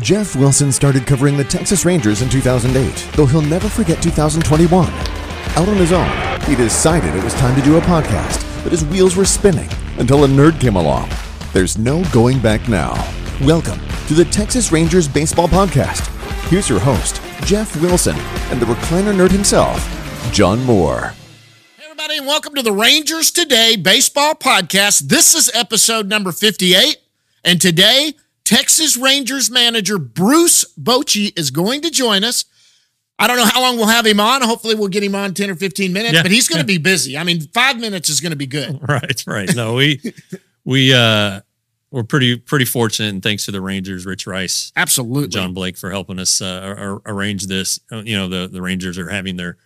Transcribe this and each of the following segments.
Jeff Wilson started covering the Texas Rangers in 2008, though he'll never forget 2021. Out on his own, he decided it was time to do a podcast, but his wheels were spinning until a nerd came along. There's no going back now. Welcome to the Texas Rangers Baseball Podcast. Here's your host, Jeff Wilson, and the recliner nerd himself, John Moore. Everybody, and welcome to the Rangers Today Baseball Podcast. This is episode number 58, and today, Texas Rangers manager Bruce Bochy is going to join us. I don't know how long we'll have him on. Hopefully, we'll get him on 10 or 15 minutes, Yeah. but he's going to be busy. I mean, five minutes is going to be good. Right, right. No, we we uh we're pretty pretty fortunate, and thanks to the Rangers, Rich Rice, Absolutely. John Blake for helping us uh, ar- ar- arrange this. Uh, You know, the the Rangers are having their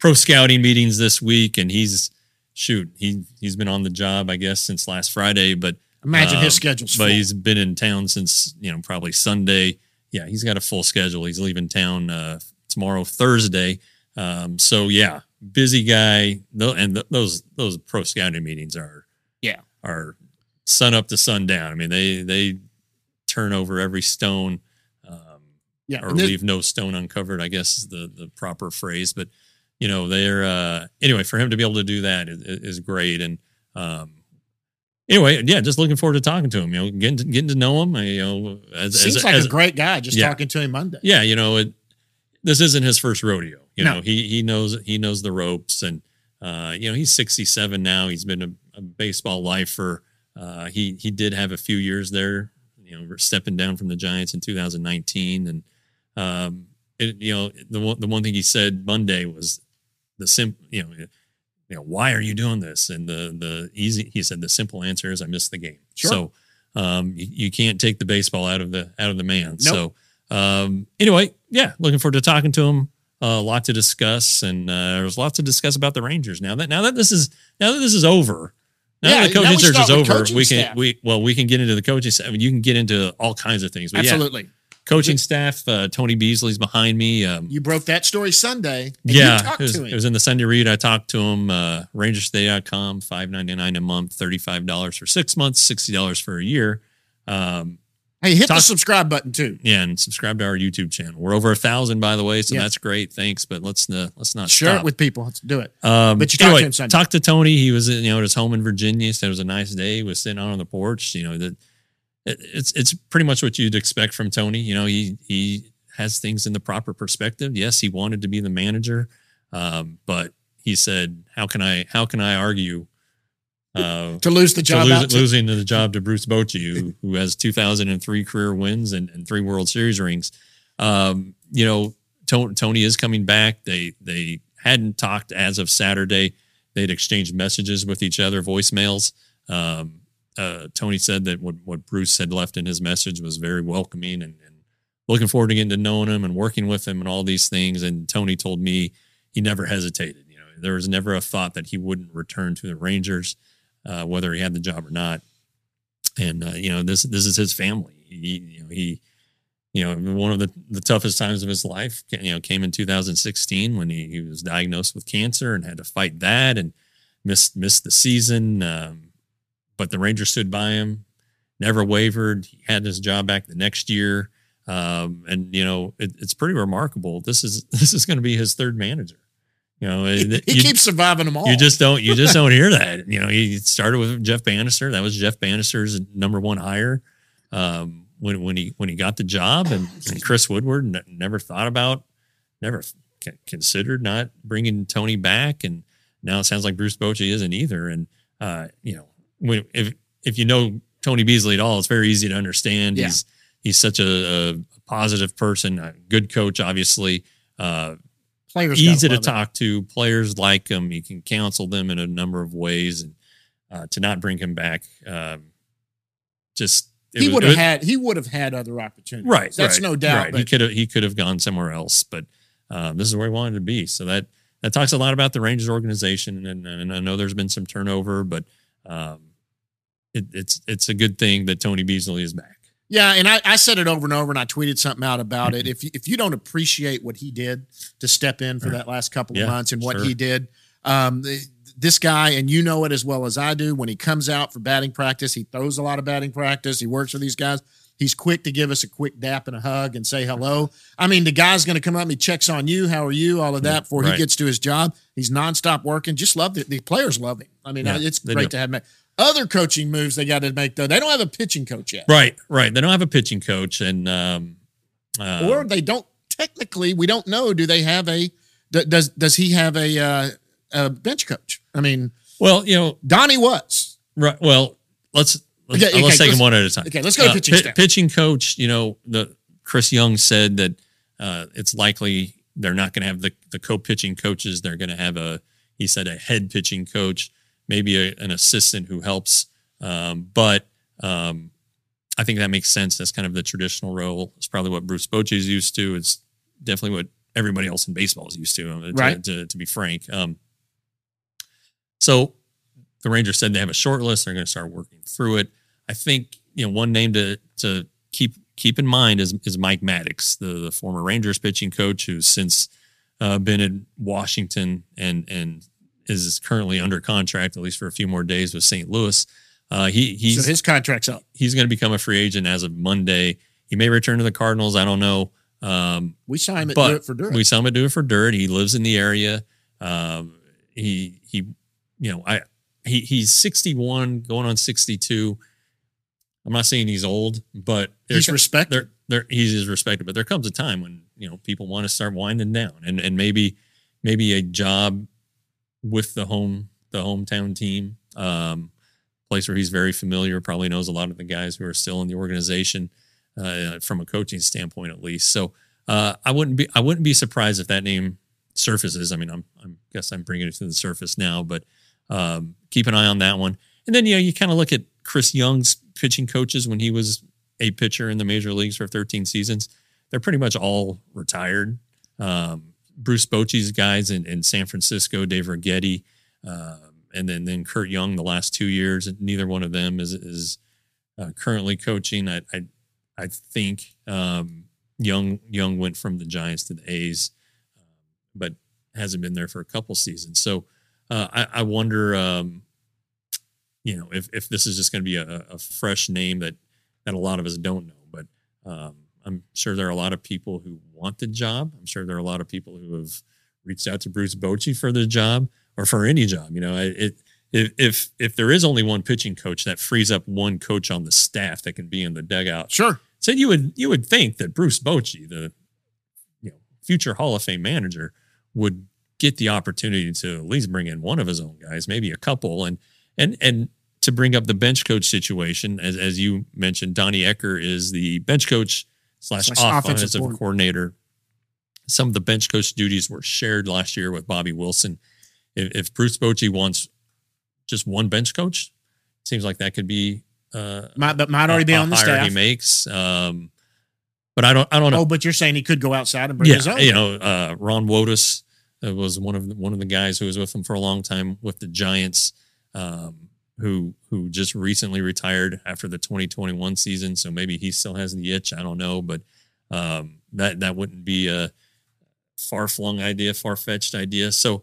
pro scouting meetings this week, and he's shoot he he's been on the job I guess since last Friday, but Imagine his um, schedule's But full. he's been in town since you know probably Sunday. Yeah, he's got a full schedule. He's leaving town uh, tomorrow, Thursday. Um, so yeah, busy guy. And th- those those pro scouting meetings are Yeah. are sun up to sundown. I mean they they turn over every stone. Um, yeah. or leave no stone uncovered, I guess is the the proper phrase. But you know, they're uh anyway, for him to be able to do that is, is great. And um anyway, yeah, just looking forward to talking to him, you know, getting to, getting to know him. You know, as, seems as, like as- a great guy just yeah. talking to him Monday. yeah, you know, it, this isn't his first rodeo. You No. know, he he knows he knows the ropes, and uh, you know, he's 67 now. He's been a, a baseball lifer. Uh, he he did have a few years there, you know, stepping down from the Giants in 2019, and um, it, you know, the one the one thing he said Monday was the sim, you know. You know, why are you doing this? And the the easy he said the simple answer is I missed the game. Sure. So um you, you can't take the baseball out of the out of the man. Nope. So um anyway, yeah, looking forward to talking to him. Uh, a lot to discuss, and uh, there's lots to discuss about the Rangers. Now that now that this is now that this is over, now Yeah, that the coaching search is over, we can staff. we well we can get into the coaching. I mean, you can get into all kinds of things. But yeah, Absolutely. Coaching staff. Uh, Tony Beasley's behind me. Um, You broke that story Sunday. and yeah, You talked it was, to it was in the Sunday read. I talked to him. Uh, RangersToday.com, five ninety nine a month, thirty five dollars for six months, sixty dollars for a year. Um, hey, hit the subscribe button too. yeah, and subscribe to our YouTube channel. We're over a thousand, by the way, so Yeah. that's great. Thanks, but let's uh, let's not Share stop. it with people. Let's do it. Um, But you talked to anyway, him Sunday. talked to Tony. He was, you know, at his home in Virginia. He said it was a nice day. He was sitting out on the porch. You know, that it's it's pretty much what you'd expect from Tony. You know, he he has things in the proper perspective. Yes, he wanted to be the manager, um, but he said, "How can I how can I argue?" Uh, To lose the to job lose, out to- losing the job to Bruce Bochy, who, who has 2003 career wins and, and three World Series rings. Um, you know, Tony, Tony is coming back. They they hadn't talked as of Saturday. They'd exchanged messages with each other, voicemails. Um, uh, Tony said that what, what Bruce had left in his message was very welcoming and, and looking forward to getting to knowing him and working with him and all these things. And Tony told me he never hesitated. You know, there was never a thought that he wouldn't return to the Rangers uh, whether he had the job or not. And uh, you know, this this is his family. He, you know, he, you know, one of the, the toughest times of his life, you know, came in 2016 when he, he was diagnosed with cancer and had to fight that and missed missed the season. Um, but the Rangers stood by him, never wavered. He had his job back the next year. Um, and you know, it, it's pretty remarkable. This is this is going to be his third manager. You know, he you- keeps surviving them all. you just don't you just don't hear that. You know, he started with Jeff Banister. That was Jeff Banister's number one hire um, when when he when he got the job, and, and Chris Woodward n- never thought about, never c- considered not bringing Tony back, and now it sounds like Bruce Bochy isn't either. And uh, you know, if if you know Tony Beasley at all, it's very easy to understand. Yeah. He's he's such a, a positive person, a good coach, obviously. Uh, Players easy to love it. talk to. Players like him. You can counsel them in a number of ways, and uh, to not bring him back, um, just He would have had. He would have had other opportunities. right. That's right, no doubt. Right. He could have he could have gone somewhere else, but um, this is where he wanted to be. So that that talks a lot about the Rangers organization, and, and I know there's been some turnover, but um, it, it's it's a good thing that Tony Beasley is back. Yeah, and I, I said it over and over, and I tweeted something out about it. If you, if you don't appreciate what he did to step in for that last couple of Yeah, months and what sure. he did, um, this guy, and you know it as well as I do, when he comes out for batting practice, he throws a lot of batting practice. He works with these guys. He's quick to give us a quick dap and a hug and say hello. I mean, the guy's going to come up and he checks on you. How are you? All of that before Right. he gets to his job. He's nonstop working. Just love it. The players love him. I mean, Yeah, it's great do. to have him. Other coaching moves they got to make though. They don't have a pitching coach yet, Right, right. They don't have a pitching coach, and um, uh, or they don't. Technically, we don't know. Do they have a? Does does he have a, uh, a bench coach? I mean, well, you know, Donnie was. right. Well, let's let's, Okay, okay, let's take let's- them one at a time. okay, let's go to pitching staff. Pitching coach, you know, the Chris Young said that uh, it's likely they're not going to have the the co-pitching coaches. They're going to have a he said a head pitching coach, maybe a, an assistant who helps. Um, but um, I think that makes sense. That's kind of the traditional role. It's probably what Bruce Bochy is used to. It's definitely what everybody else in baseball is used to. uh, to Right. To, to be frank. Um, so the Rangers said they have a short list. They're going to start working through it. I think you know one name to to keep keep in mind is is Mike Maddux, the, the former Rangers pitching coach, who's since uh, been in Washington and and is currently under contract at least for a few more days with St. Louis. Uh, he he's so his contract's up. he's going to become a free agent as of Monday. He may return to the Cardinals. I don't know. Um, We saw him at but Do It for Durrett. we saw him at Do It for Durrett. He lives in the area. Um, he he, you know, I he he's 61, going on 62. I'm not saying he's old, but He's respected. there there he's respected. But there comes a time when you know people want to start winding down, and and maybe maybe a job with the home the hometown team, um, place where he's very familiar, probably knows a lot of the guys who are still in the organization uh, from a coaching standpoint at least. So uh, I wouldn't be I wouldn't be surprised if that name surfaces. I mean, I'm I'm guess I'm bringing it to the surface now, but um, keep an eye on that one. And then you know you kind of look at Chris Young's pitching coaches when he was a pitcher in the major leagues for 13 seasons. They're pretty much all retired. Um, Bruce Bochy's guys in, in San Francisco, Dave Righetti, um, and then then Curt Young the last two years. Neither one of them is is uh, currently coaching. I I, I think um, Young Young went from the Giants to the A's, um, but hasn't been there for a couple seasons. So uh, I, I wonder, um, you know, if if this is just going to be a, a fresh name that that a lot of us don't know. But I'm sure there are a lot of people who want the job. I'm sure there are a lot of people who have reached out to Bruce Bochy for the job or for any job. You know, it, it if if if there is only one pitching coach, that frees up one coach on the staff that can be in the dugout. Sure. So you would you would think that Bruce Bochy, the you know future Hall of Fame manager, would get the opportunity to at least bring in one of his own guys, maybe a couple, and and and to bring up the bench coach situation, as as you mentioned, Donnie Ecker is the bench coach slash Slash offensive, offensive coordinator. coordinator. Some of the bench coach duties were shared last year with Bobby Wilson. If, if Bruce Bochy wants just one bench coach, seems like that could be uh, Might, but might already be a- a on the staff. he makes. Um, but I don't I don't know. Oh, but you're saying he could go outside and bring yeah, his own. you know, uh, Ron Wotus uh, was one of the, one of the guys who was with him for a long time with the Giants, um, who who just recently retired after the 2021 season. So maybe he still has the itch. I don't know, but um, that that wouldn't be a far flung idea, far fetched idea. So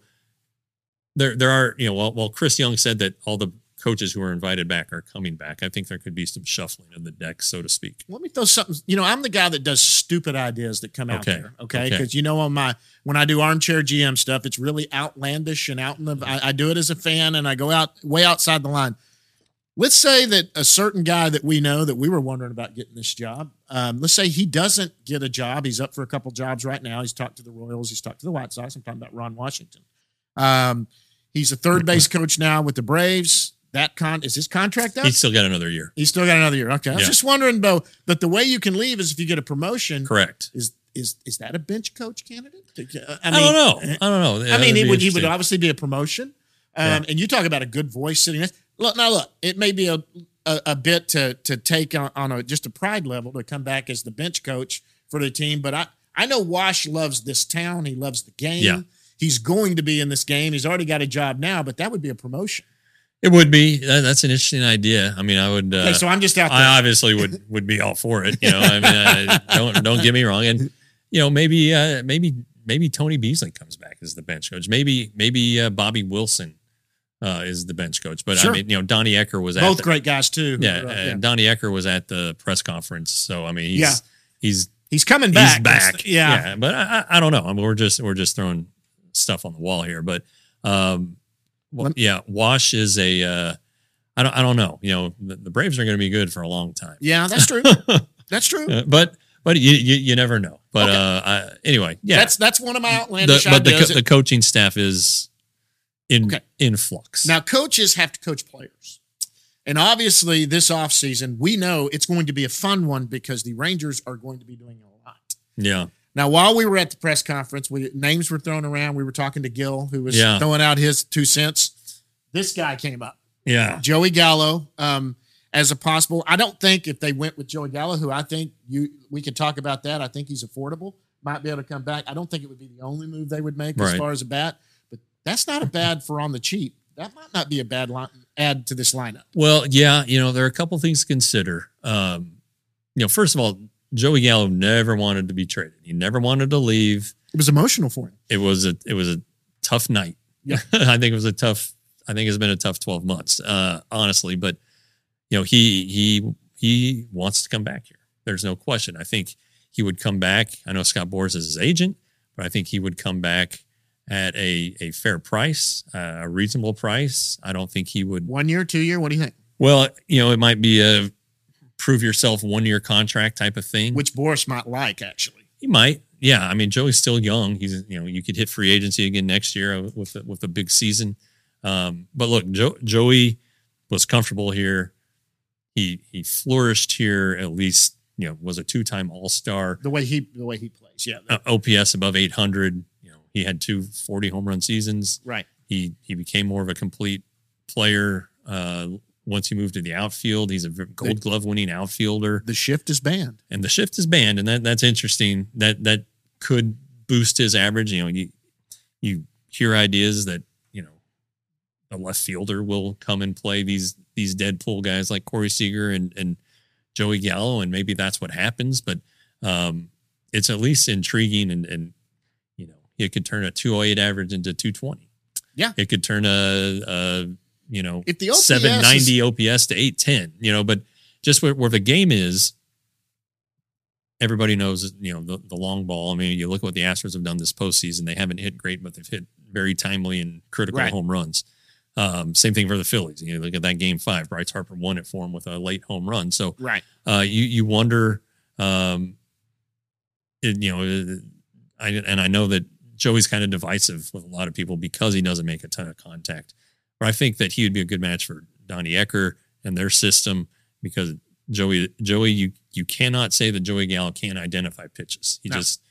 there there are you know while, while Chris Young said that all the coaches who are invited back are coming back, I think there could be some shuffling of the deck, so to speak. Let me throw something. You know, I'm the guy that does stupid ideas that come out Okay. there. Okay, Okay. because you know, on my when I do armchair GM stuff, it's really outlandish and out in the. I, I do it as a fan, and I go out way outside the line. Let's say that a certain guy that we know that we were wondering about getting this job. Um, let's say he doesn't get a job. He's up for a couple jobs right now. He's talked to the Royals. He's talked to the White Sox. I'm talking about Ron Washington. Um, he's a third base coach now with the Braves. That con is his contract up? He's still got another year. He's still got another year. Okay. I was Yeah. just wondering, though, but the way you can leave is if you get a promotion. Correct. Is is is that a bench coach candidate? Uh, I, don't know. I don't know. I mean, it would, he would obviously be a promotion. Um, And you talk about a good voice sitting there. Look, now look, it may be a a, a bit to to take on, on a just a pride level to come back as the bench coach for the team, but I I know Wash loves this town. He loves the game. Yeah. He's going to be in this game. He's already got a job now, but that would be a promotion. It would be. That, that's an interesting idea. I mean, I would. Uh, Okay, so I'm just out there. I obviously would would be all for it. You know, I mean, I, don't don't get me wrong. And you know, maybe uh, maybe maybe Tony Beasley comes back as the bench coach. Maybe maybe uh, Bobby Wilson uh, is the bench coach. But Sure. I mean, you know, Donnie Ecker was at Both the, great guys too. yeah, Uh, and Donnie Ecker was at the press conference. So I mean, he's Yeah. he's He's coming back. he's back. Yeah. yeah. but I, I I don't know. I mean, we're just we're just throwing stuff on the wall here. But um, well, yeah, Wash is a. Uh, I don't I don't know. You know, the, the Braves are going to be good for a long time. Yeah, that's true. that's true. Uh, but but you, you you never know. But Okay. uh, I, anyway, yeah. That's that's one of my the, outlandish but the, co- the coaching staff is in Okay. in flux. Now, coaches have to coach players. And obviously, this offseason, we know it's going to be a fun one because the Rangers are going to be doing a lot. yeah, Now, while we were at the press conference, we, names were thrown around. We were talking to Gil, who was Yeah. throwing out his two cents. This guy came up, yeah, Joey Gallo, um, as a possible. I don't think if they went with Joey Gallo, who I think you we could talk about that. I think he's affordable, might be able to come back. I don't think it would be the only move they would make as far as a bat, but that's not a bad for on the cheap. That might not be a bad line, add to this lineup. Well, yeah, you know, there are a couple things to consider. Um, you know, first of all, Joey Gallo never wanted to be traded. He never wanted to leave. It was emotional for him. It was a it was a tough night. Yeah. I think it was a tough. I think it's been a tough twelve months, uh, honestly. But you know, he he he wants to come back here. There's no question. I think he would come back. I know Scott Boras is his agent, but I think he would come back at a a fair price, uh, a reasonable price. I don't think he would One year, two year. What do you think? well, you know, it might be a prove yourself one year contract type of thing. Which Boras might like, actually. he might. Yeah, I mean, Joey's still young. He's you know, you could hit free agency again next year with a, with a big season. Um, but look, jo- Joey was comfortable here. He he flourished here. At least you know was a two time All Star. The way he the way he plays. Yeah. Uh, OPS above 800. You know, he had two 40 home run seasons. right. He he became more of a complete player uh, once he moved to the outfield. He's a Gold Glove winning outfielder, The shift is banned. and the shift is banned, and that that's interesting. That that could boost his average. You know, you you hear ideas that you know a left fielder will come and play these these dead pull guys like Corey Seager and and Joey Gallo, and maybe that's what happens. But um, it's at least intriguing, and and you know it could turn a 208 average into 220. Yeah. it could turn a, a you know If the OPS 790 OPS to 810. You know, but just where, where the game is, everybody knows you know the, the long ball. I mean, you look at what the Astros have done this postseason. They haven't hit great, but they've hit very timely and critical Right. home runs. Um, same thing for the Phillies. You know, look at that game five. Bryce Harper won it for him with a late home run. So Right. uh, you you wonder, um, it, you know, I and I know that Joey's kind of divisive with a lot of people because he doesn't make a ton of contact. But I think that he would be a good match for Donnie Ecker and their system because Joey Joey you you cannot say that Joey Gallo can't identify pitches. He No. just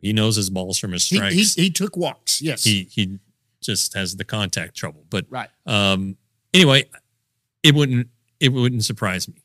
he knows his balls from his strikes. he, he took walks. Yes. he he just has the contact trouble. But right. um, anyway, it wouldn't it wouldn't surprise me.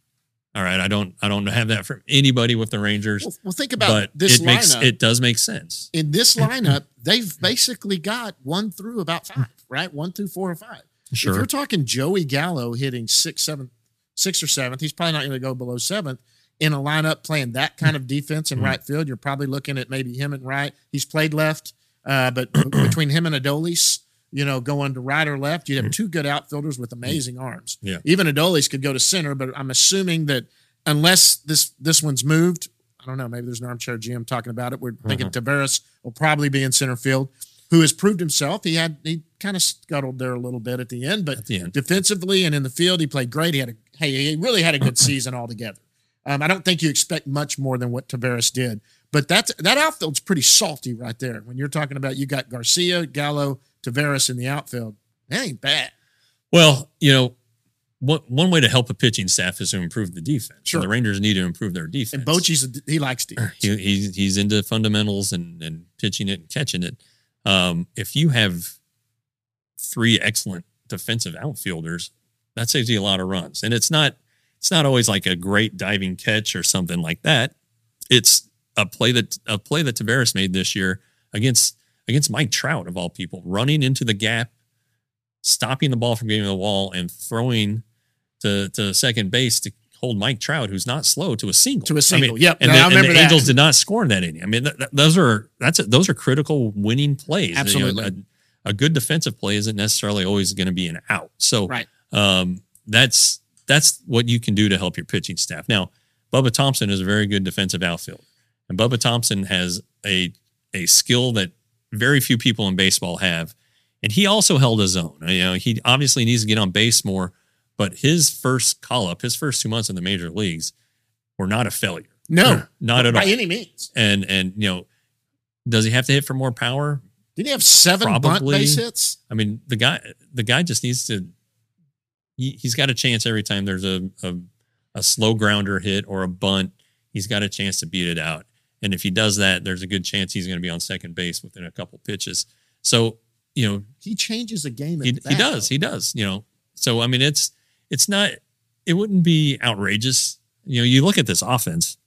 All right, I don't I don't have that from anybody with the Rangers, Well, well, think about but this it makes it does make sense. in this lineup, they've basically got one through about five, right? One through four or five. If you're talking Joey Gallo hitting six, seven, six or seventh, he's probably not going to go below seventh in a lineup playing that kind of defense in Mhm. right field. You're probably looking at maybe him and right. He's played left, uh, but between him and Adolis, you know, going to right or left, you'd have two good outfielders with amazing arms. Yeah. Even Adolis could go to center, but I'm assuming that unless this this one's moved, I don't know. Maybe there's an armchair GM talking about it. We're thinking Taveras will probably be in center field, who has proved himself. He had he kind of scuttled there a little bit at the end, but the end. defensively and in the field, he played great. He had a hey, he really had a good season altogether. Um, I don't think you expect much more than what Taveras did, but that's that outfield's pretty salty right there. When you're talking about you got Garcia, Gallo, Taveras in the outfield, that ain't bad. Well, you know, one one way to help a pitching staff is to improve the defense. Sure. The Rangers need to improve their defense. And Bochy's he likes defense. he, he's he's into fundamentals and and pitching it and catching it. Um, if you have three excellent defensive outfielders, that saves you a lot of runs. And it's not it's not always like a great diving catch or something like that. It's a play that a play that Taveras made this year against against Mike Trout of all people, running into the gap, stopping the ball from getting to the wall, and throwing to to second base to hold Mike Trout, who's not slow, to a single. To a single. mean, Yep. And, No, the, I and the that. Angels did not score in that inning. I mean, th- th- those are that's a, those are critical winning plays. You know, Absolutely. a, a good defensive play isn't necessarily always going to be an out. So Right. um, that's that's what you can do to help your pitching staff. Now, Bubba Thompson is a very good defensive outfielder, and Bubba Thompson has a a skill that very few people in baseball have, and he also held his own. You know, he obviously needs to get on base more, but his first call up, his first two months in the major leagues, were not a failure. No, not at by all. By any means. And and you know, does he have to hit for more power? Did he have seven bunt base hits? I mean, the guy the guy just needs to. He, he's got a chance every time there's a, a a slow grounder hit or a bunt. He's got a chance to beat it out, and if he does that, there's a good chance he's going to be on second base within a couple pitches. So you know, He changes the game. At he, he does, he does. You know, so I mean, it's it's not. It wouldn't be outrageous. You know, you look at this offense.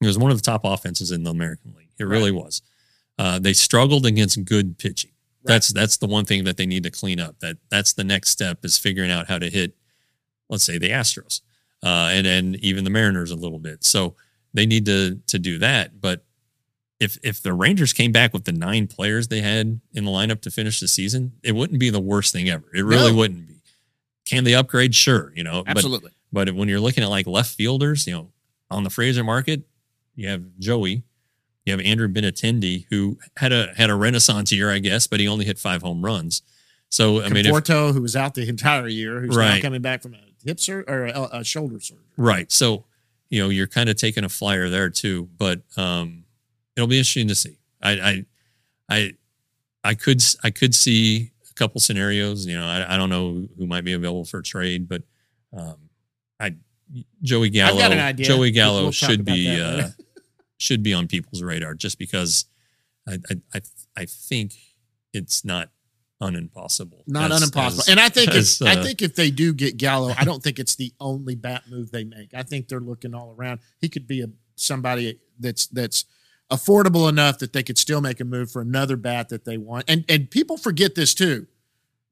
It was one of the top offenses in the American League. It really was. Uh, they struggled against good pitching. Right. That's that's the one thing that they need to clean up. That that's the next step is figuring out how to hit, let's say the Astros, uh, and and even the Mariners a little bit. So they need to to do that. But if if the Rangers came back with the nine players they had in the lineup to finish the season, it wouldn't be the worst thing ever. It really No. wouldn't be. Can they upgrade? Sure, you know, but Absolutely. but when you're looking at like left fielders, you know, on the Fraser market, you have Joey, you have Andrew Benintendi, who had a had a renaissance year, I guess, but he only hit five home runs. So I mean, if, Conforto, who was out the entire year, who's now coming back from a hip sur- or a, a shoulder surgery. right, so you know, you're kind of taking a flyer there too. But um, it'll be interesting to see. I I I, I could I could see couple scenarios. You know, I, I don't know who might be available for trade, but um, I Joey Gallo, I've got an idea. Joey Gallo We'll should be uh, should be on people's radar just because I I I, I think it's not unimpossible. Not as- unimpossible. as- and I think as, if, I uh, think if they do get Gallo, I don't think it's the only bat move they make. I think they're looking all around. He could be a somebody that's that's affordable enough that they could still make a move for another bat that they want. And and people forget this too.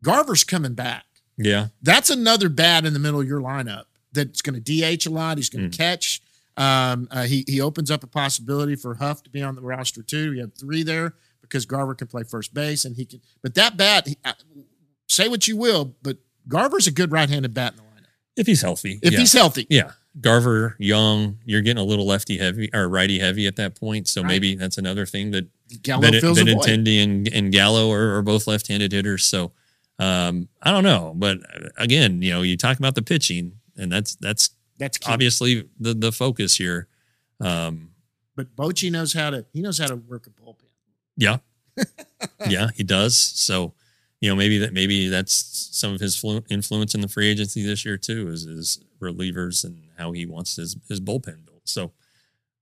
Garver's coming back. yeah, That's another bat in the middle of your lineup that's going to DH a lot. He's going to catch. Um, uh, he he opens up a possibility for Huff to be on the roster too. We have three there because Garver can play first base and he can. But that bat, he, uh, say what you will, but Garver's a good right-handed bat in the lineup if he's healthy, if yeah. he's healthy. Yeah. Garver, Jung, you're getting a little lefty heavy or righty heavy at that point. So Right. maybe that's another thing that Gallo Ben-. Benintendi and, and Gallo are, are both left handed hitters. So um, I don't know. But uh, again, you know, you talk about the pitching, and that's that's That's key. obviously the, the focus here. Um, But Bochy knows how to. He knows how to work a bullpen. yeah. yeah, he does. So, you know, maybe that maybe that's some of his flu- influence in the free agency this year too, is his relievers and how he wants his his bullpen built. So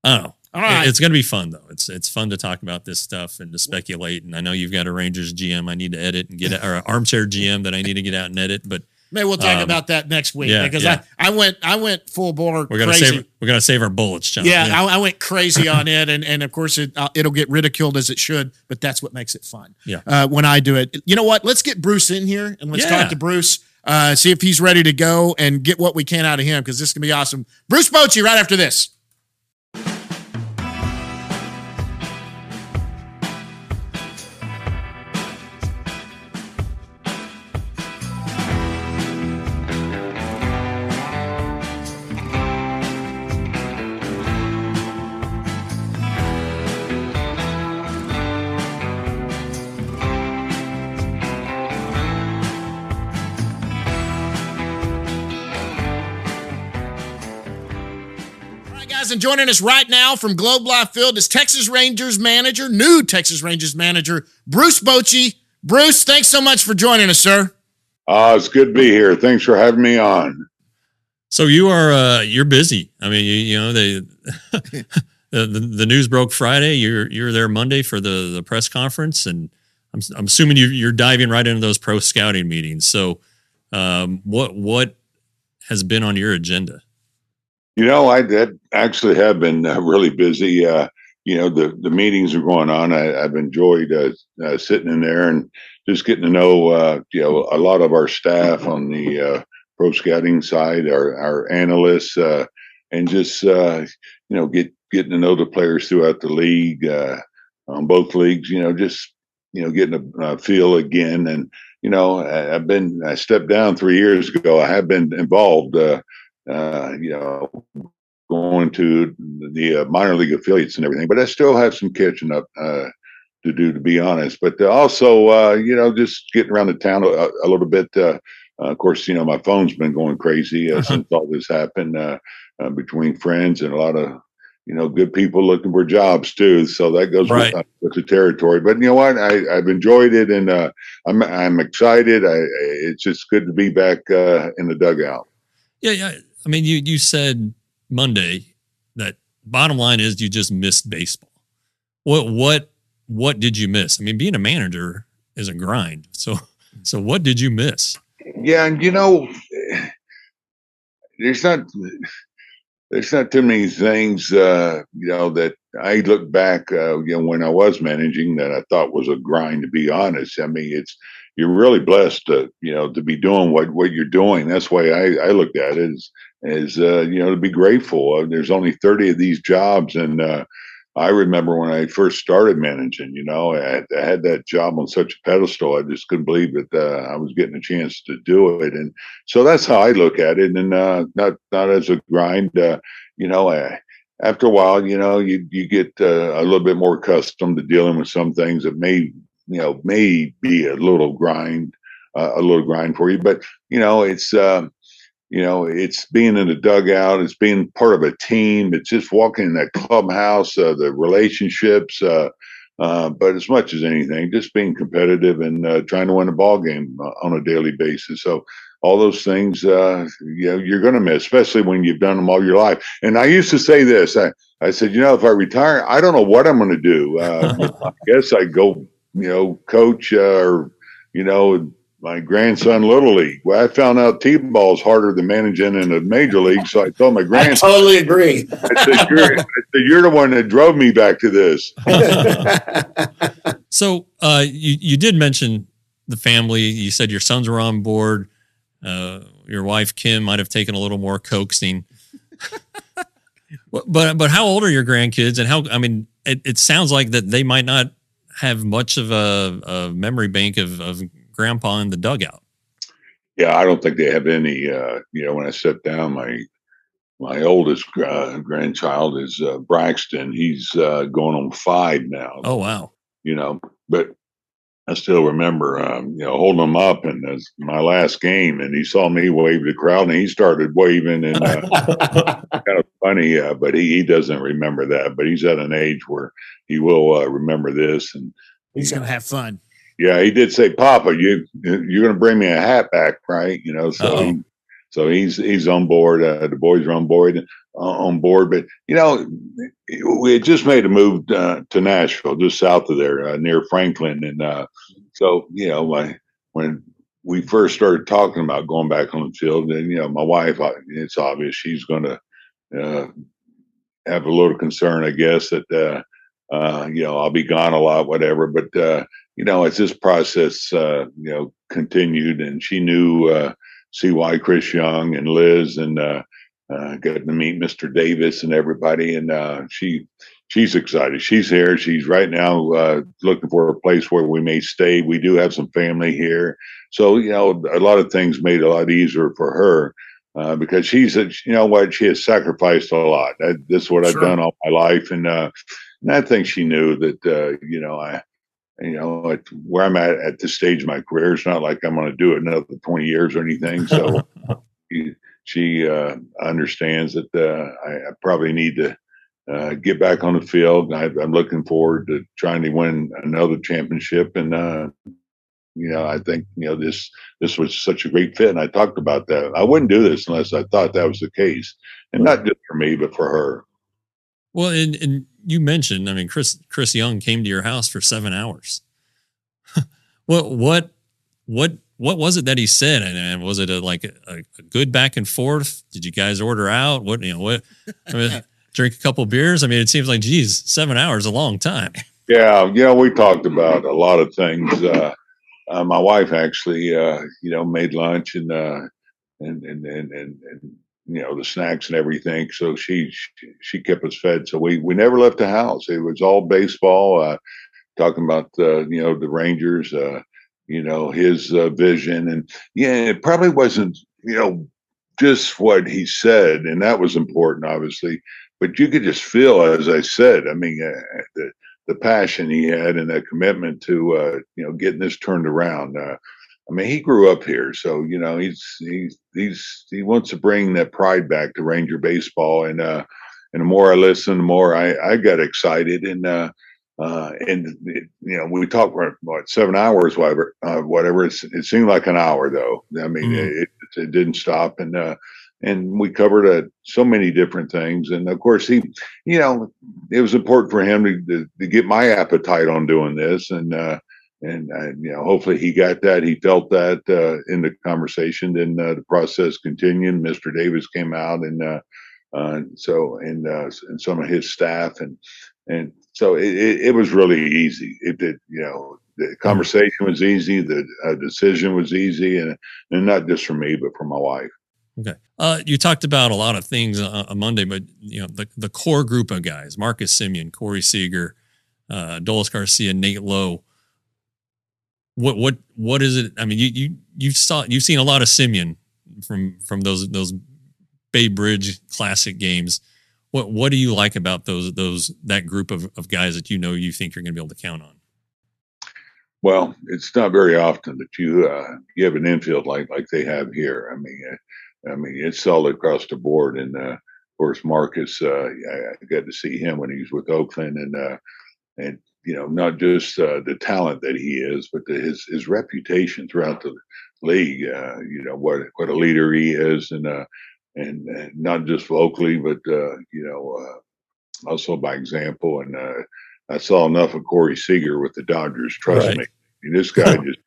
I don't know. All right. It's going to be fun though. It's it's fun to talk about this stuff and to speculate. And I know you've got a Rangers GM I need to edit and get or an armchair GM that I need to get out and edit. But Maybe we'll talk Um, about that next week yeah, because yeah. I, I went I went full bore we're gonna crazy. save we're gonna save our bullets, John. Yeah, I, I went crazy on it, and and of course it uh, it'll get ridiculed as it should, but that's what makes it fun. Yeah. Uh, when I do it, you know what? Let's get Bruce in here and let's Yeah. talk to Bruce. Uh, see if he's ready to go and get what we can out of him because this is gonna be awesome. Bruce Bochy, right after this. Guys, and joining us right now from Globe Life Field is Texas Rangers manager, new Texas Rangers manager, Bruce Bochy. Bruce, thanks so much for joining us, sir. Uh, it's good to be here. Thanks for having me on. So you are uh, you're busy. I mean, you, you know they the, the the news broke Friday. You're you're there Monday for the the press conference, and I'm I'm assuming you you're diving right into those pro scouting meetings. So, um, what what has been on your agenda? You know, I that actually have been uh, really busy. Uh, you know, the the meetings are going on. I, I've enjoyed uh, uh, sitting in there and just getting to know uh, you know a lot of our staff on the uh, pro scouting side, our our analysts, and just you know get getting to know the players throughout the league, on both leagues. You know, just you know, getting a, a feel again. And you know, I, have been I stepped down three years ago. I have been involved. Uh, uh, you know, going to the uh, minor league affiliates and everything, but I still have some catching up uh, to do, to be honest. But also, uh, you know, just getting around the town a, a little bit. Uh, of course, you know, my phone's been going crazy uh, uh-huh. since all this happened between friends and a lot of you know, good people looking for jobs too. So that goes right. with, with, the territory. But you know what? I, have enjoyed it, and uh, I'm I'm excited. I, it's just good to be back uh, in the dugout. Yeah, yeah. I mean, you you said Monday that bottom line is you just missed baseball. What what what did you miss? I mean, being a manager is a grind. So so what did you miss? Yeah, and you know, there's not there's not too many things uh, you know that I look back uh, you know when I was managing that I thought was a grind to be honest. I mean, it's you're really blessed to you know to be doing what what you're doing. That's why I I looked at it as uh, you know to be grateful. Uh, there's only 30 of these jobs, and uh, I remember when I first started managing. You know, I had, I had that job on such a pedestal. I just couldn't believe that uh, I was getting a chance to do it, and so that's how I look at it, and uh, not not as a grind. Uh, you know, I, after a while, you know, you you get a little bit more accustomed to dealing with some things that may you know may be a little grind a little grind for you but you know it's uh, you know it's being in the dugout it's being part of a team it's just walking in that clubhouse uh, the relationships uh, uh, but as much as anything just being competitive and uh, trying to win a ball game on a daily basis. So all those things you know you're going to miss especially when you've done them all your life. And i used to say this i, I said you know if i retire i don't know what i'm going to do i guess i go you know, coach uh, or, you know, my grandson little league. Well, I found out t-ball is harder than managing in a major league, so I told my grandson. I totally agree. I said, you're, I said, "You're the one that drove me back to this." so uh, you you did mention the family. You said your sons were on board. Uh, your wife Kim might have taken a little more coaxing. but but how old are your grandkids? And how I mean, it, it sounds like that they might not have much of a, a memory bank of, of grandpa in the dugout. Yeah, I don't think they have any. Uh, you know, when I sit down, my my oldest uh, grandchild is uh, Braxton. He's uh, going on five now. Oh wow! You know, but I still remember, um, you know, holding him up and as my last game, and he saw me wave the crowd, and he started waving, and uh, kind of funny, uh, but he, he doesn't remember that. But he's at an age where he will uh, remember this, and he's gonna have fun. Yeah, he did say, "Papa, you you're gonna bring me a hat back, right?" You know, so he, so he's he's on board. Uh, the boys are on board uh, on board, but you know, we had just made a move uh, to Nashville, just south of there, uh, near Franklin, and uh, so you know, my when we first started talking about going back on the field, and you know, my wife, uh, it's obvious she's going to have a little concern, I guess, that uh, you know, I'll be gone a lot, whatever. But uh, you know, as this process, uh, you know, continued, and she knew uh, CY Chris Young and Liz, and uh, uh, getting to meet Mr. Davis and everybody, and uh, she she's excited. She's here. She's right now uh, looking for a place where we may stay. We do have some family here, so you know, a lot of things made a lot easier for her. Uh, because she's, a, you know what, she has sacrificed a lot. That, this is what sure. I've done all my life, and uh, and I think she knew that, uh, you know, I, you know, at where I'm at at this stage of my career, it's not like I'm going to do it another 20 years or anything. So she, she uh, understands that uh, I, I, probably need to uh, get back on the field. I, am looking forward to trying to win another championship. And, uh, you know, I think, you know, this, this was such a great fit. And I talked about that. I wouldn't do this unless I thought that was the case. And not just for me, but for her. Well, and, and you mentioned, I mean, Chris Chris Young came to your house for seven hours. what what what what was it that he said? And was it a, like a, a, good back and forth? Did you guys order out? What you know? What I mean, drink a couple beers? I mean, it seems like geez, seven hours a long time. Yeah, yeah, we talked about a lot of things. Uh, uh, my wife actually, uh, you know, made lunch and uh, and and and and, and you know the snacks and everything. So she she kept us fed. So we we never left the house. It was all baseball. Uh, talking about uh, you know the Rangers, uh, you know his uh, vision, and yeah, it probably wasn't you know just what he said, and that was important, obviously. But you could just feel, as I said, I mean, uh, the the passion he had and that commitment to uh, you know getting this turned around. I mean, he grew up here, so you know he's he's he's he wants to bring that pride back to Ranger baseball. And uh, and the more I listened, the more I I got excited. And uh, uh, and it, you know we talked for what seven hours, whatever. Uh, whatever. It's, it seemed like an hour though. I mean, mm-hmm. it, it didn't stop. And uh, and we covered uh, so many different things. And of course, he, you know, it was important for him to, to, to get my appetite on doing this, and uh, and uh, you know, hopefully he got that. He felt that uh, in the conversation. Then uh, the process continued. Mr. Davis came out, and uh, uh, so and uh, and some of his staff, and and so it, it, was really easy. It did, you know. The conversation was easy. The decision was easy, and and not just for me, but for my wife. Okay. Uh, you talked about a lot of things on Monday, but you know the, the core group of guys: Marcus Semien, Corey Seager, uh, Adolis Garcia, Nate Lowe what what what is it? I mean, you you you saw you've seen a lot of Semien from from those those Bay Bridge Classic games. What what do you like about those those that group of, of guys that you know you think you're going to be able to count on? Well, it's not very often that you uh, you have an infield like like they have here. I mean, uh, I mean it's solid across the board, and uh, of course Marcus. Uh, I, I, got to see him when he was with Oakland, and uh, and you know, not just uh, the talent that he is, but the, his his reputation throughout the league. Uh, you know what what a leader he is, and uh, and, and not just vocally, but uh, you know uh, also by example. And uh, I saw enough of Corey Seager with the Dodgers. Trust right. me, I mean, this guy just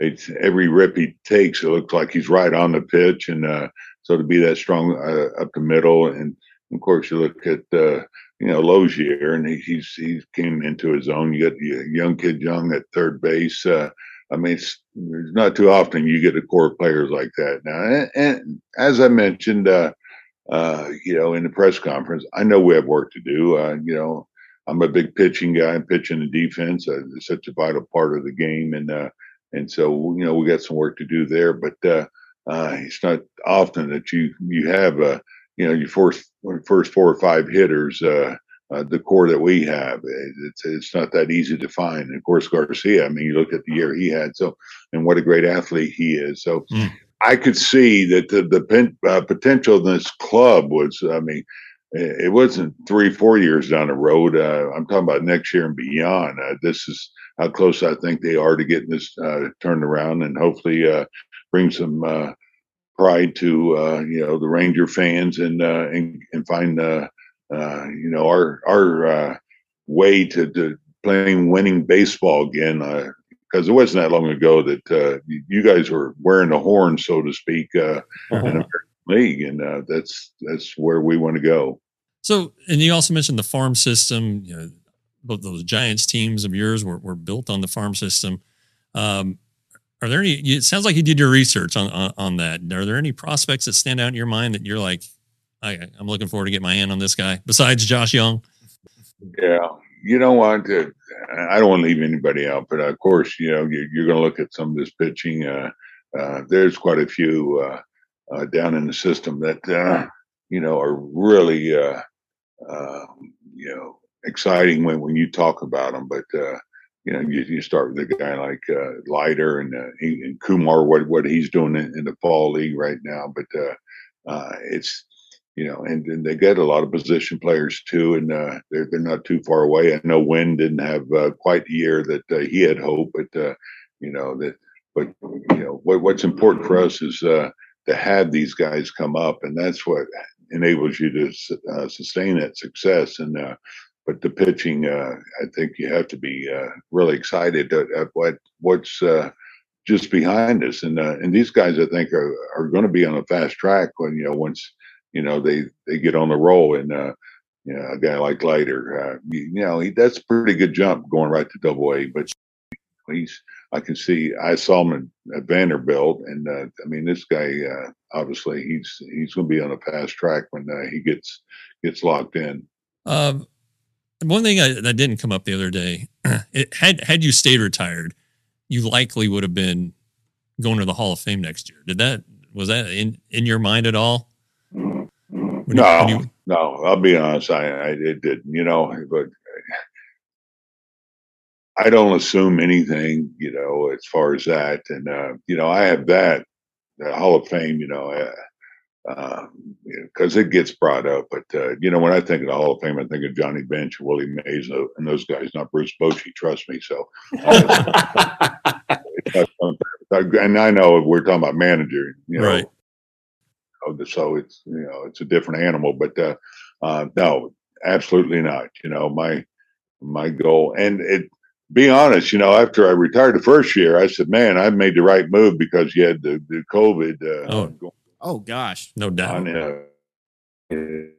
it's every rip he takes, it looks like he's right on the pitch, and so to be that strong up the middle, and of course you look at you know, Lozier, and he, he's he came into his own. You got young kid, Jung at third base. Uh, I mean, it's, it's, not too often you get a core players like that. Now, and, and as I mentioned, uh, uh, you know, in the press conference, I know we have work to do. Uh, you know, I'm a big pitching guy. Pitching the defense. Uh, it's such a vital part of the game, and uh, and so you know we got some work to do there. But it's not often that you you have a you know, your first first four or five hitters, uh, uh, the core that we have, it's it's not that easy to find. And of course, Garcia. I mean, you look at the year he had, so and what a great athlete he is. So mm. I could see that the the pen, uh, potential of this club was. I mean, it wasn't three four years down the road. Uh, I'm talking about next year and beyond. Uh, this is how close I think they are to getting this uh, turned around, and hopefully bring some pride to uh, you know the Ranger fans and uh, and, and find uh, uh you know our our uh, way to, to playing winning baseball again because uh, it wasn't that long ago that you guys were wearing the horn so to speak uh-huh. in American League and that's that's where we want to go. So and you also mentioned the farm system. You know, both those Giants teams of yours were, were built on the farm system. Um, are there any? It sounds like you did your research on, on, on that. Are there any prospects that stand out in your mind that you're like, I, am looking forward to get my hand on this guy besides Josh Jung? Yeah, you don't want to. I don't want to leave anybody out, but of course, you know you're, you're going to look at some of this pitching. Uh, uh, there's quite a few uh, uh down in the system that uh, you know are really uh, you know exciting when when you talk about them, but you know, you, you start with a guy like uh, Leiter and, uh, and Kumar, what what he's doing in, in, the fall league right now. But uh, uh, it's you know, and, and they get a lot of position players too, and uh, they're they're not too far away. I know Wynn didn't have uh, quite the year that he had hoped, but you know that. But you know what what's important for us is to have these guys come up, and that's what enables you to sustain that success. And but the pitching, uh, I think you have to be uh, really excited at, at what what's uh, just behind us, and uh, and these guys, I think, are, are going to be on a fast track when you know once you know they they get on the roll, and uh, you know a guy like Leiter, uh, you, you, know he, that's a pretty good jump going right to Double A, but he's I can see I saw him at Vanderbilt, and I mean this guy obviously he's he's going to be on a fast track when he gets gets locked in. Um, one thing I, that didn't come up the other day, it had had you stayed retired, you likely would have been going to the Hall of Fame next year. Did that was that in in your mind at all? When no, when you- no. I'll be honest. I, I it didn't. You know, but I don't assume anything. You know, as far as that, and uh, you know, I have that the Hall of Fame. You know. Because it gets brought up, but uh, you know when I think of the Hall of Fame, I think of Johnny Bench, Willie Mays, and those guys. Not Bruce Bochy, trust me. So, and I know we're talking about manager, you know, Right. so it's you know it's a different animal but uh, uh no absolutely not you know my my goal and it be honest you know after i retired the first year i said man i made the right move because you had the, the covid uh Oh. Going Oh gosh. no doubt. on uh, you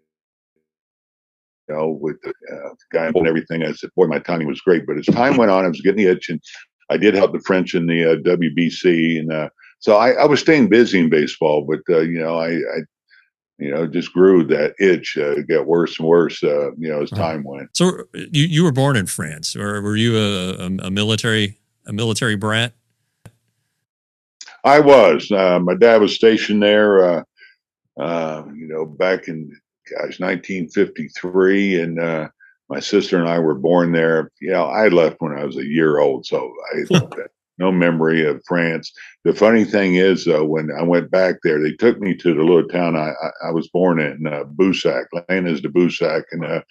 know with the uh, guy and everything i said boy my timing was great but as time went on i was getting the itch and i did help the french in the uh, wbc and uh so I, I was staying busy in baseball, but uh, you know, I, I, you know, just grew that itch. Uh, it got worse and worse, uh, you know, as time went. So you you were born in France, or were you a, a, a military a military brat? I was. Uh, my dad was stationed there. Uh, uh, you know, back in gosh, 1953, and uh, my sister and I were born there. You know, I left when I was a year old, so I had no memory of France. The funny thing is, though, when I went back there, they took me to the little town I, I, I was born in, uh, Bussac, Landes de Bussac, and uh,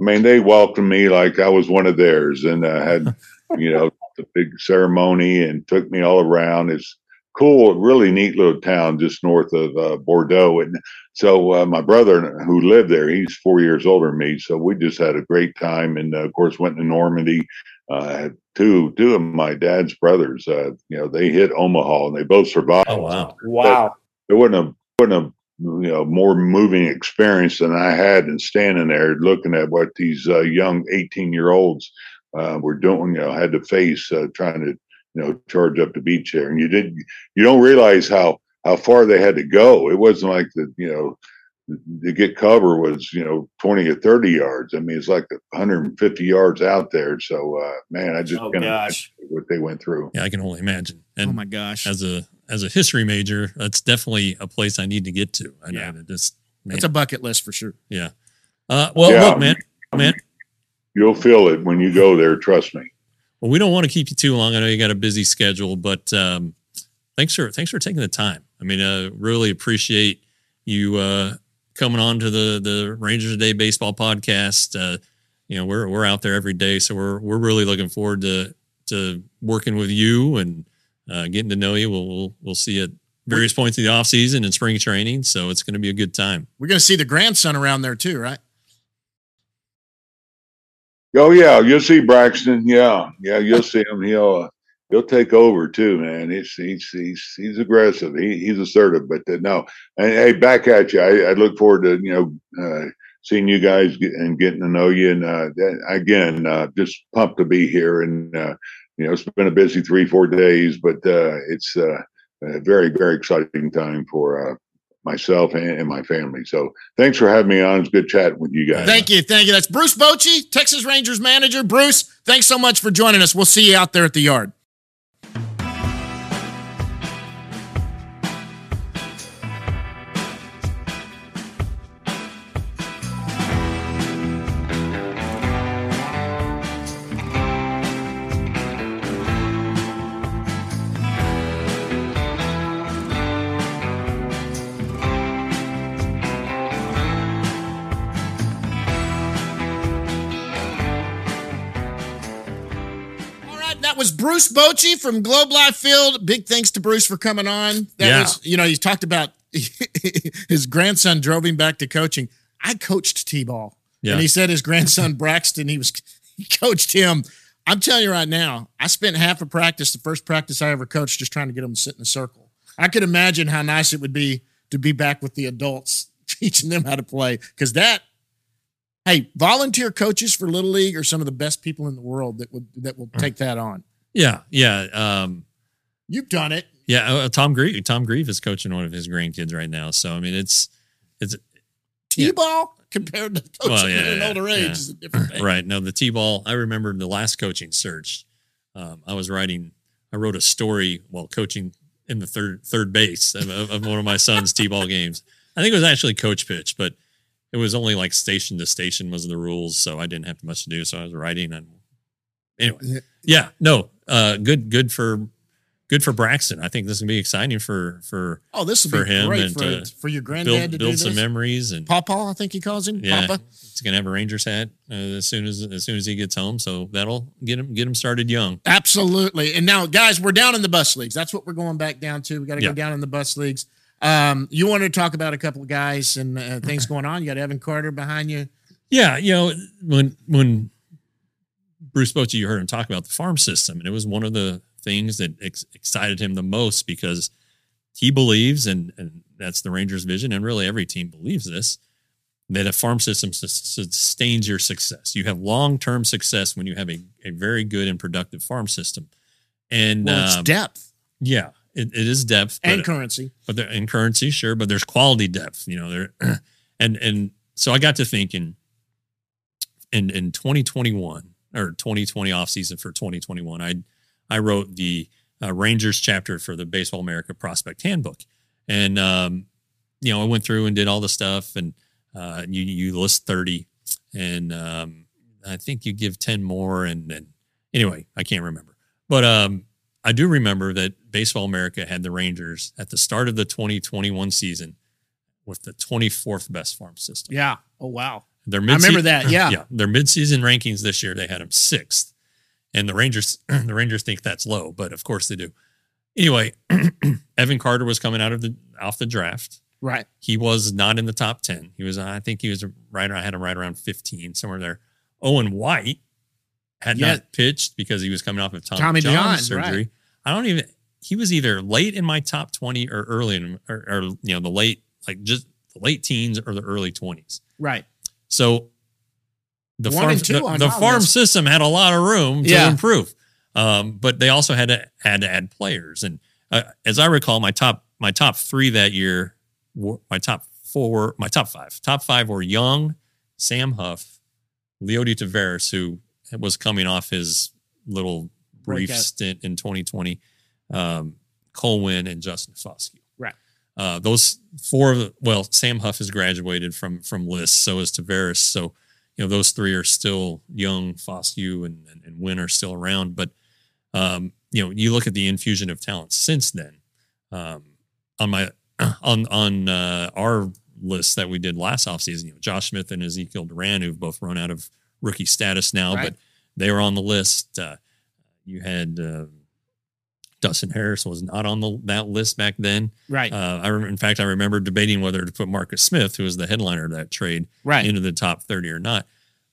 I mean, they welcomed me like I was one of theirs, and uh, had you know the big ceremony and took me all around. It's cool, really neat little town just north of uh, Bordeaux. And so uh, my brother who lived there, he's four years older than me. So we just had a great time. And uh, of course, went to Normandy. Uh, two, two of my dad's brothers, uh, you know, they hit Omaha and they both survived. Oh wow! Wow. It wasn't a, wasn't a, you know, more moving experience than I had in standing there looking at what these uh, young 18 year olds uh, were doing, you know, had to face uh, trying to, you know, charge up the beach there. And you did, you don't realize how, how far they had to go. It wasn't like the, you know, to get cover was, you know, 20 or 30 yards. I mean, it's like 150 yards out there. So, uh, man, I just Oh, can't imagine what they went through. Yeah, I can only imagine. And oh my gosh. as a as a history major, that's definitely a place I need to get to. I know Yeah. that just man, It's a bucket list for sure. yeah. Uh, well, Yeah. look, man, man. You'll feel it when you go there. Trust me. Well, we don't want to keep you too long. I know you got a busy schedule, but um, thanks for thanks for taking the time. I mean, uh, really appreciate you uh, coming on to the the Rangers Today Baseball podcast. Uh, you know, we're we're out there every day, so we're we're really looking forward to to working with you and uh, getting to know you. We'll we'll, we'll see you at various points of the off season and spring training. So it's going to be a good time. We're going to see the grandson around there too, right? Oh yeah, you'll see Braxton. Yeah, yeah, you'll see him. He'll uh, he'll take over too, man. He's he's he's he's aggressive. He he's assertive. But uh, no, and hey, back at you. I, I look forward to you know uh, seeing you guys get, and getting to know you. And uh, that, again, uh, just pumped to be here. And uh, you know, it's been a busy three four days, but uh, it's a very very exciting time for uh, myself and, my family. So thanks for having me on. It's good chatting with you guys. Thank you. Thank you. That's Bruce Bochy, Texas Rangers manager. Bruce, thanks so much for joining us. We'll see you out there at the yard. Bruce Bochy from Globe Life Field. Big thanks to Bruce for coming on. That Yeah. was, you know, he talked about his grandson drove him back to coaching. I coached T-ball. Yeah. And he said his grandson Braxton, he was he coached him. I'm telling you right now, I spent half a practice, the first practice I ever coached, just trying to get him to sit in a circle. I could imagine how nice it would be to be back with the adults, teaching them how to play. Because that, hey, volunteer coaches for Little League are some of the best people in the world that would that will mm. take that on. Yeah, yeah. Um, You've done it. Yeah, uh, Tom Grieve. Tom Grieve is coaching one of his grandkids right now. So I mean, it's it's T-ball. compared to coaching Well, at an yeah, older age yeah. is a different thing. right. No, the T-ball, I remember the last coaching search. Um, I was writing, I wrote a story while coaching in the third third base of, of of one of my son's T-ball games. I think it was actually coach pitch, but it was only like station to station was the rules, so I didn't have much to do. So I was writing and anyway, yeah, no, uh, good, good for, good for Braxton. I think this is gonna be exciting for for Oh, this would For be him great and for, to for your granddad build to do build some memories and Pawpaw, I think he calls him. yeah, Papa. he's gonna have a Rangers hat uh, as soon as as soon as he gets home. So that'll get him get him started young. Absolutely. And now, guys, we're down in the bus leagues. That's what we're going back down to. We got to Yeah. go down in the bus leagues. Um, you wanted to talk about a couple of guys and uh, things going on. You got Evan Carter behind you. Yeah, you know when when Bruce Bochy, you heard him talk about the farm system, and it was one of the things that ex- excited him the most because he believes, and and that's the Rangers' vision, and really every team believes this, that a farm system sus- sustains your success. You have long term success when you have a, a very good and productive farm system, and Well, it's um, depth yeah, it, it is depth and currency. but there in currency, sure, but there's quality depth, you know, there and and so I got to thinking in in 2021 or 2020 off season for 2021, I I wrote the uh, Rangers chapter for the Baseball America Prospect Handbook, and um, you know I went through and did all the stuff, and uh, you you list 30, and um, I think you give 10 more, and and anyway I can't remember, but um, I do remember that Baseball America had the Rangers at the start of the 2021 season with the 24th best farm system. Yeah. Oh, wow. Their I remember that. Yeah. yeah, their midseason rankings this year they had them sixth, and the Rangers the Rangers think that's low, but of course they do. Anyway, Evan Carter was coming out of the off the draft. Right. He was not in the top ten. He was I think he was right. I had him right around fifteen somewhere there. Owen White had Yeah. not pitched because he was coming off of Tommy, Tommy John, John, surgery. right. I don't even. He was either late in my top twenty or early in or, or you know the late like just the late teens or the early twenties. Right. So the One farm the, the farm system had a lot of room to Yeah. improve. Um, but they also had to had to add players. And uh, as I recall, my top my top three that year, my top four, my top five, top five were Jung, Sam Huff, Leody Taveras, who was coming off his little brief Breakout. stint in 2020, um, Cole Winn and Justin Foscue. Uh, those four, of the- well, Sam Huff has graduated from from List, so is Taveras. So, you know, those three are still young. Foscue and, and, and Winn are still around. But, um, you know, you look at the infusion of talent since then. Um, on my on on uh, our list that we did last offseason, you know, Josh Smith and Ezekiel Duran, who've both run out of rookie status now, Right. but they were on the list. Uh, you had uh, Dustin Harris was not on the that list back then. Right. Uh, I rem- in fact I remember debating whether to put Marcus Smith, who was the headliner of that trade, right. into the top 30 or not.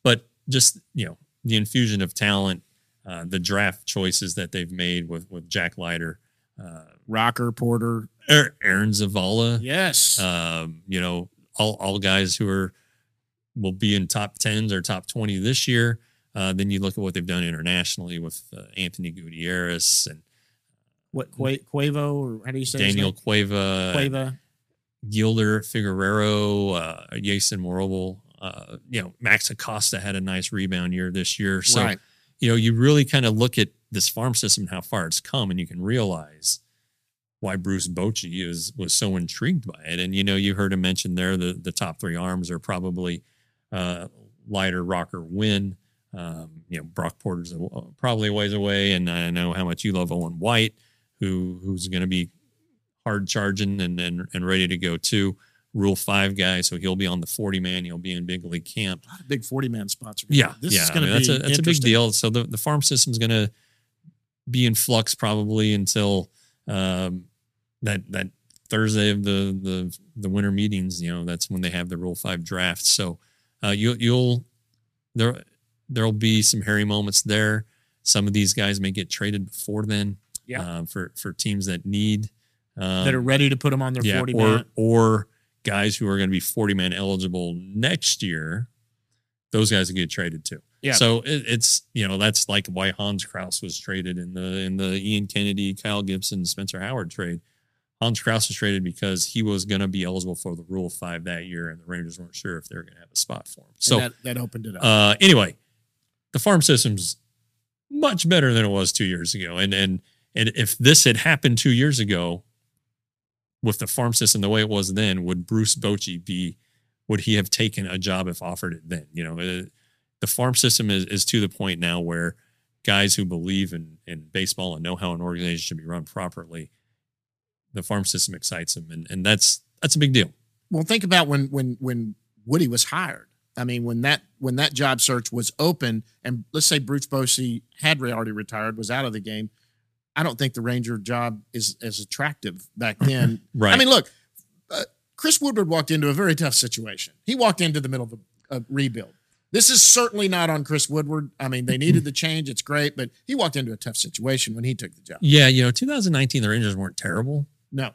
But just, you know, the infusion of talent, uh, the draft choices that they've made with, with Jack Leiter, uh, Rocker, Porter. Aaron- Aaron Zavala, Yes. um, you know, all, all guys who are, will be in top 10s or top 20 this year. Uh, then you look at what they've done internationally with uh, Anthony Gutierrez and what Qua- Quavo or how do you say Daniel? Cueva, Cueva? Gleider Figuereo, uh, Jason Morobel, uh, you know, Max Acosta had a nice rebound year this year. So, right. you know, you really kind of look at this farm system and how far it's come, and you can realize why Bruce Bochy is was so intrigued by it. And you know, you heard him mention there the the top three arms are probably uh, Leiter Rocker Winn. Um, you know, Brock Porter's probably a ways away, and I know how much you love Owen White, who who's going to be hard charging and, and and ready to go too. Rule five guy, so he'll be on the forty man. He'll be in big league camp. A lot of big 40 man spots. are Yeah, This yeah. is I going to mean, be that's a that's a big deal. So the the farm system's going to be in flux probably until um, that that Thursday of the the the winter meetings. You know, that's when they have the Rule Five draft. So uh, you you'll there there'll be some hairy moments there. Some of these guys may get traded before then. Yeah. um, for for teams that need um, that are ready to put them on their yeah, 40 or man. or guys who are going to be 40 man eligible next year, those guys get traded too. Yeah. So it, it's you know that's like why Hans Crouse was traded in the in the Ian Kennedy, Kyle Gibson, Spencer Howard trade. Hans Crouse was traded because he was going to be eligible for the Rule Five that year, and the Rangers weren't sure if they were going to have a spot for him. So that, that opened it up. uh, anyway, the farm system's much better than it was two years ago. And and and if this had happened two years ago, with the farm system the way it was then, would Bruce Bochy be? Would he have taken a job if offered it then? You know, uh, the farm system is is to the point now where guys who believe in in baseball and know how an organization should be run properly, the farm system excites them, and and that's that's a big deal. well, think about when when when Woody was hired. I mean, when that when that job search was open, and let's say Bruce Bochy had already retired, was out of the game. I don't think the Ranger job is as attractive back then. Right. I mean, look, uh, Chris Woodward walked into a very tough situation. He walked into the middle of a, a rebuild. This is certainly not on Chris Woodward. I mean, they needed the change. It's great, but he walked into a tough situation when he took the job. Yeah, you know, 2019 the Rangers weren't terrible. No,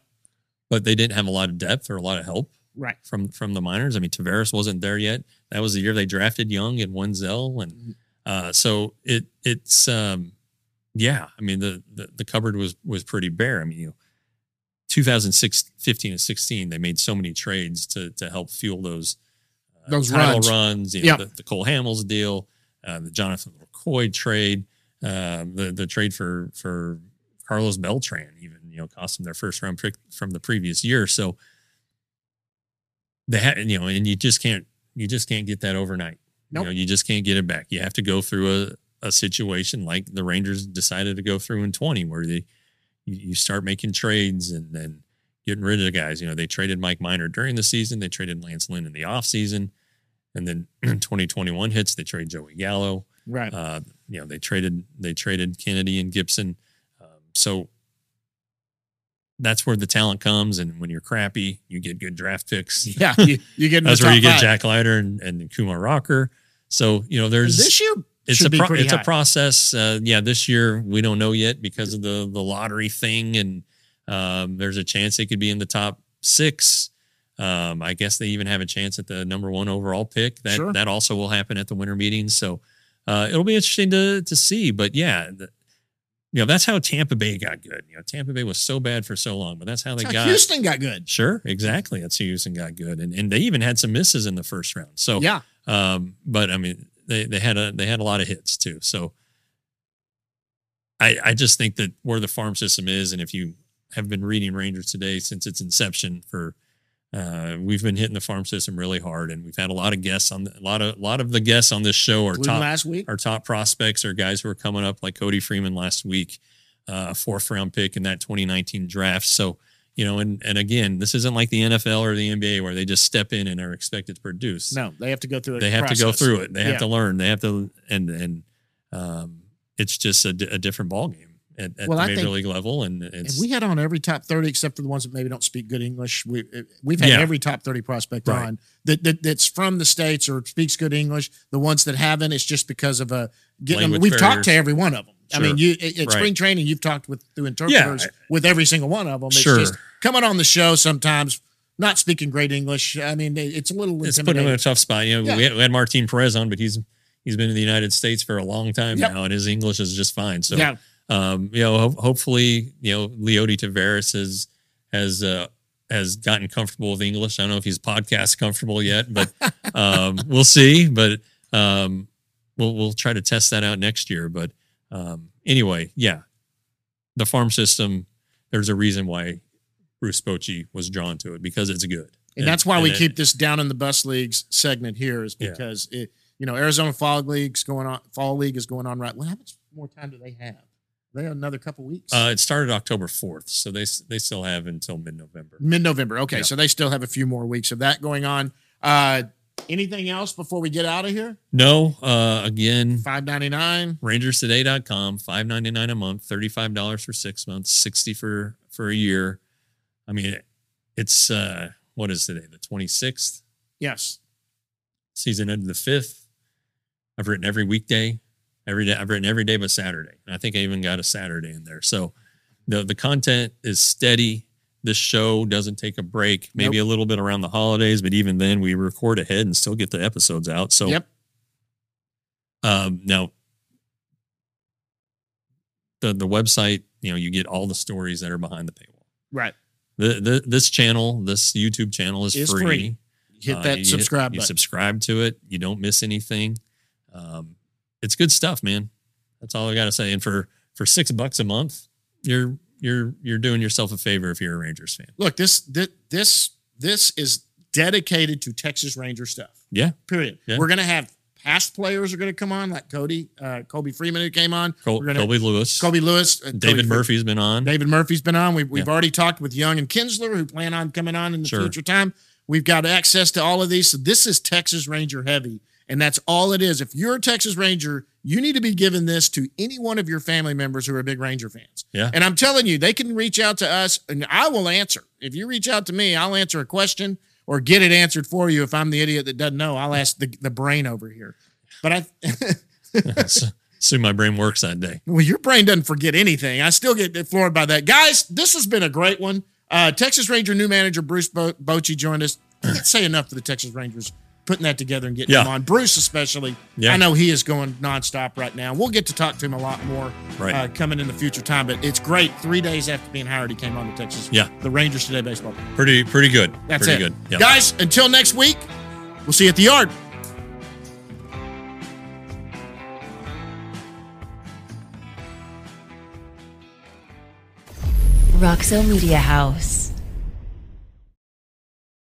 but they didn't have a lot of depth or a lot of help right. from from the minors. I mean, Taveras wasn't there yet. That was the year they drafted Jung and Wendzel, Mm-hmm. and uh, so it it's um, yeah. I mean, the, the the cupboard was was pretty bare. I mean, you know, 2006, 15 and 16, they made so many trades to to help fuel those uh, Those title runs. runs. You know, Yeah. the, the Cole Hamels deal, uh, the Jonathan Lucroy trade, uh, the the trade for for Carlos Beltran, even you know, cost them their first round pick from the previous year. So they had, you know, and you just can't you just can't get that overnight. Nope. You know, you just can't get it back. You have to go through a, a situation like the Rangers decided to go through in 20, where they you, you start making trades and then getting rid of the guys. You know, they traded Mike Minor during the season, they traded Lance Lynn in the offseason, and then 2021 hits, they trade Joey Gallo. Right. Uh, you know, they traded they traded Kennedy and Gibson. Um, so that's where the talent comes. And when you're crappy, you get good draft picks. yeah. You, you get That's where top you get five. Jack Leiter and, and Kumar Rocker. So, you know, there's This year it's should a pro- it's a process. Uh, yeah, this year we don't know yet because of the the lottery thing, and um, there's a chance they could be in the top six. Um, I guess they even have a chance at the number one overall pick. That Sure. that also will happen at the winter meetings. So uh, it'll be interesting to to see. But yeah, the, you know that's how Tampa Bay got good. You know, Tampa Bay was so bad for so long, but that's how they That's how got. Houston got good. Sure, exactly. That's how Houston got good, and and they even had some misses in the first round. So Yeah. um, but I mean, they they had a they had a lot of hits too. So I I just think that where the farm system is, and if you have been reading Rangers today since its inception, for uh, we've been hitting the farm system really hard, and we've had a lot of guests on the, a lot of a lot of the guests on this show are top last week. our top prospects are guys who are coming up like Cody Freeman last week, uh, a fourth round pick in that 2019 draft. So, you know, and and again, this isn't like the NFL or the NBA where they just step in and are expected to produce. No, they have to go through. A they have to go through it. They have Yeah. to learn. They have to, and and um, it's just a, di- a different ballgame at, at Well, the I major think- league level. And And we had on every top thirty except for the ones that maybe don't speak good English. We we've had Yeah. every top thirty prospect Right. on that, that that's from the states or speaks good English. The ones that haven't, it's just because of a getting them. Language We've talked to every one of them. I mean, you at, Right. spring training, you've talked with through interpreters I- with every single one of them. It's Sure. just coming on the show sometimes not speaking great English. I mean, it's a little it's putting them in a tough spot. You know, Yeah. we, had, we had Martin Perez on, but he's he's been in the United States for a long time Yep. now, and his English is just fine. So yeah, um, you know, ho- hopefully, you know, Leody Taveras has has uh, has gotten comfortable with English. I don't know if he's podcast comfortable yet, but um, we'll see. But um, we'll we'll try to test that out next year. But um, anyway, yeah, the farm system. There's a reason why Bruce Bochy was drawn to it because it's good, and that's why we it- keep this down in the bus leagues segment here is Yeah. because it you know arizona fall league's going on fall league is going on right well how much more time do they have they have another couple weeks Uh, it started October fourth, so they they still have until mid November. mid-november okay Yeah. so they still have a few more weeks of that going on uh anything else before we get out of here? No, uh, again, 599 rangerstoday.com 599 a month $35 for six months 60 for for a year. I mean it's uh what is today the 26th yes. Season ended the 5th i've written every weekday every day i've written every day but saturday and i think i even got a saturday in there. So the the content is steady this show doesn't take a break maybe a little bit around the holidays but even then we record ahead and still get the episodes out so yep um, now, the the website, you know, you get all the stories that are behind the paywall. right the, the this channel, this YouTube channel is, free. free. Hit Uh, that you subscribe You button. subscribe to it. You don't miss anything. Um, it's good stuff, man. That's all I got to say. And for for six bucks a month, you're you're you're doing yourself a favor if you're a Rangers fan. Look, this this this this is dedicated to Texas Ranger stuff. Yeah, Period. Yeah. We're gonna have past players are gonna come on, like Cody, uh, Kobe Freeman who came on. Col- gonna- Colby Lewis, Kobe Lewis, uh, David Cody Fre- Murphy's been on. David Murphy's been on. We've, we've Yeah. already talked with Young and Kinsler, who plan on coming on in the Sure. future time. We've got access to all of these. So this is Texas Ranger heavy. And that's all it is. If you're a Texas Ranger, you need to be giving this to any one of your family members who are big Ranger fans. Yeah. And I'm telling you, they can reach out to us and I will answer. If you reach out to me, I'll answer a question or get it answered for you. If I'm the idiot that doesn't know, I'll ask the, the brain over here. But I, Assume my brain works that day. well, your brain doesn't forget anything. I still get floored by that. Guys, this has been a great one. Uh, Texas Ranger new manager Bruce Bo- Bochy joined us. I can't say enough for the Texas Rangers putting that together and getting Yeah. him on. Bruce, especially. Yeah. I know he is going nonstop right now. We'll get to talk to him a lot more Right. uh, coming in the future time, but it's great. Three days after being hired, he came on to Texas, Yeah. the Rangers Today baseball. team. Pretty pretty good. That's pretty it. good. Yeah. Guys, until next week, we'll see you at the yard. Roxo Media House.